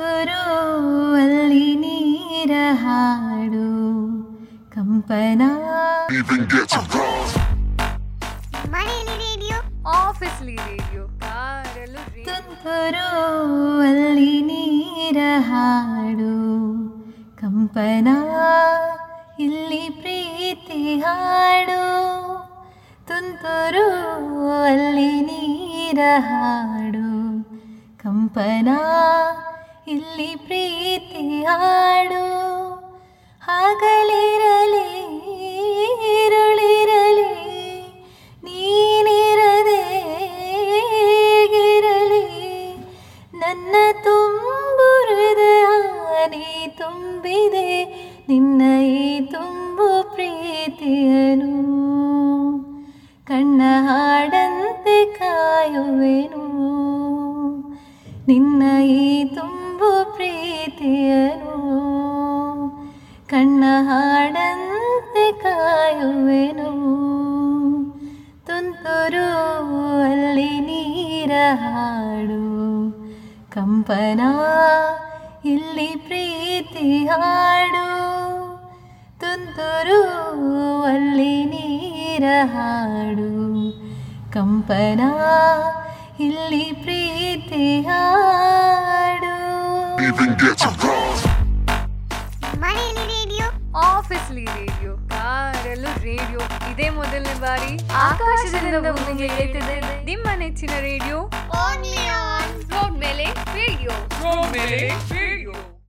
ಅಲ್ಲಿ ನೀರ ಹಾಡು ಕಂಪನ. ಮನೆಯಲ್ಲಿ ರೇಡಿಯೋ ಆಫೀಸ್ಲಿ ರೇಡಿಯೋ ಕಾರಲ್ಲೂ ತುಂತುರು ಅಲ್ಲಿ ನೀರ ಹಾಡು ಕಂಪನ. ಇಲ್ಲಿ ಪ್ರೀತಿ ಹಾಡು ತುಂತುರು ಅಲ್ಲಿ ನೀರ ಹಾಡು ಕಂಪನ. ಇಲ್ಲಿ ಪ್ರೀತಿ ಹಾಡು. ಹಗಲಿರಲಿ ಇರುಳಿರಲಿ ನೀನಿರದೇಗಿರಲಿ ನನ್ನ ತುಂಬುರದ ನೀ ತುಂಬಿದೆ, ನಿನ್ನ ಈ ತುಂಬು ಪ್ರೀತಿಯನು. ಕಣ್ಣ ಹಾಡಂತೆ ಕಾಯುವೆನು. ನಿನ್ನ ಈ ತುಂಬ ಪ್ರೀತಿಯನು. ಕಣ್ಣ ಹಾಡಂತೆ ಕಾಯುವೆನು. ತುಂತುರು ಅಲ್ಲಿ ನೀರ ಹಾಡು. ಕಂಪನ, ಇಲ್ಲಿ ಪ್ರೀತಿ ಹಾಡು. ತುಂತುರು ಅಲ್ಲಿ ನೀರ ಹಾಡು. ಕಂಪನ, ಇಲ್ಲಿ ಪ್ರೀತಿ ಹಾಡು. Even get to cross. ಮನೆಯಲ್ಲಿ ರೇಡಿಯೋ ಆಫೀಸ್ಲಿ ರೇಡಿಯೋ ಕಾರಲ್ಲೂ ರೇಡಿಯೋ ಇದೇ ಮೊದಲನೇ ಬಾರಿ ಆಕಾಶದಿಂದ ಭೂಮಿಗೆ ಹೇಳ್ತಿದೆ ನಿಮ್ಮ ನೆಚ್ಚಿನ ರೇಡಿಯೋ ಓನ್ಲಿ ಆನ್ ರೋಡ್ ಮೇಲೆ ರೇಡಿಯೋ Road ಮೇಲೆ radio.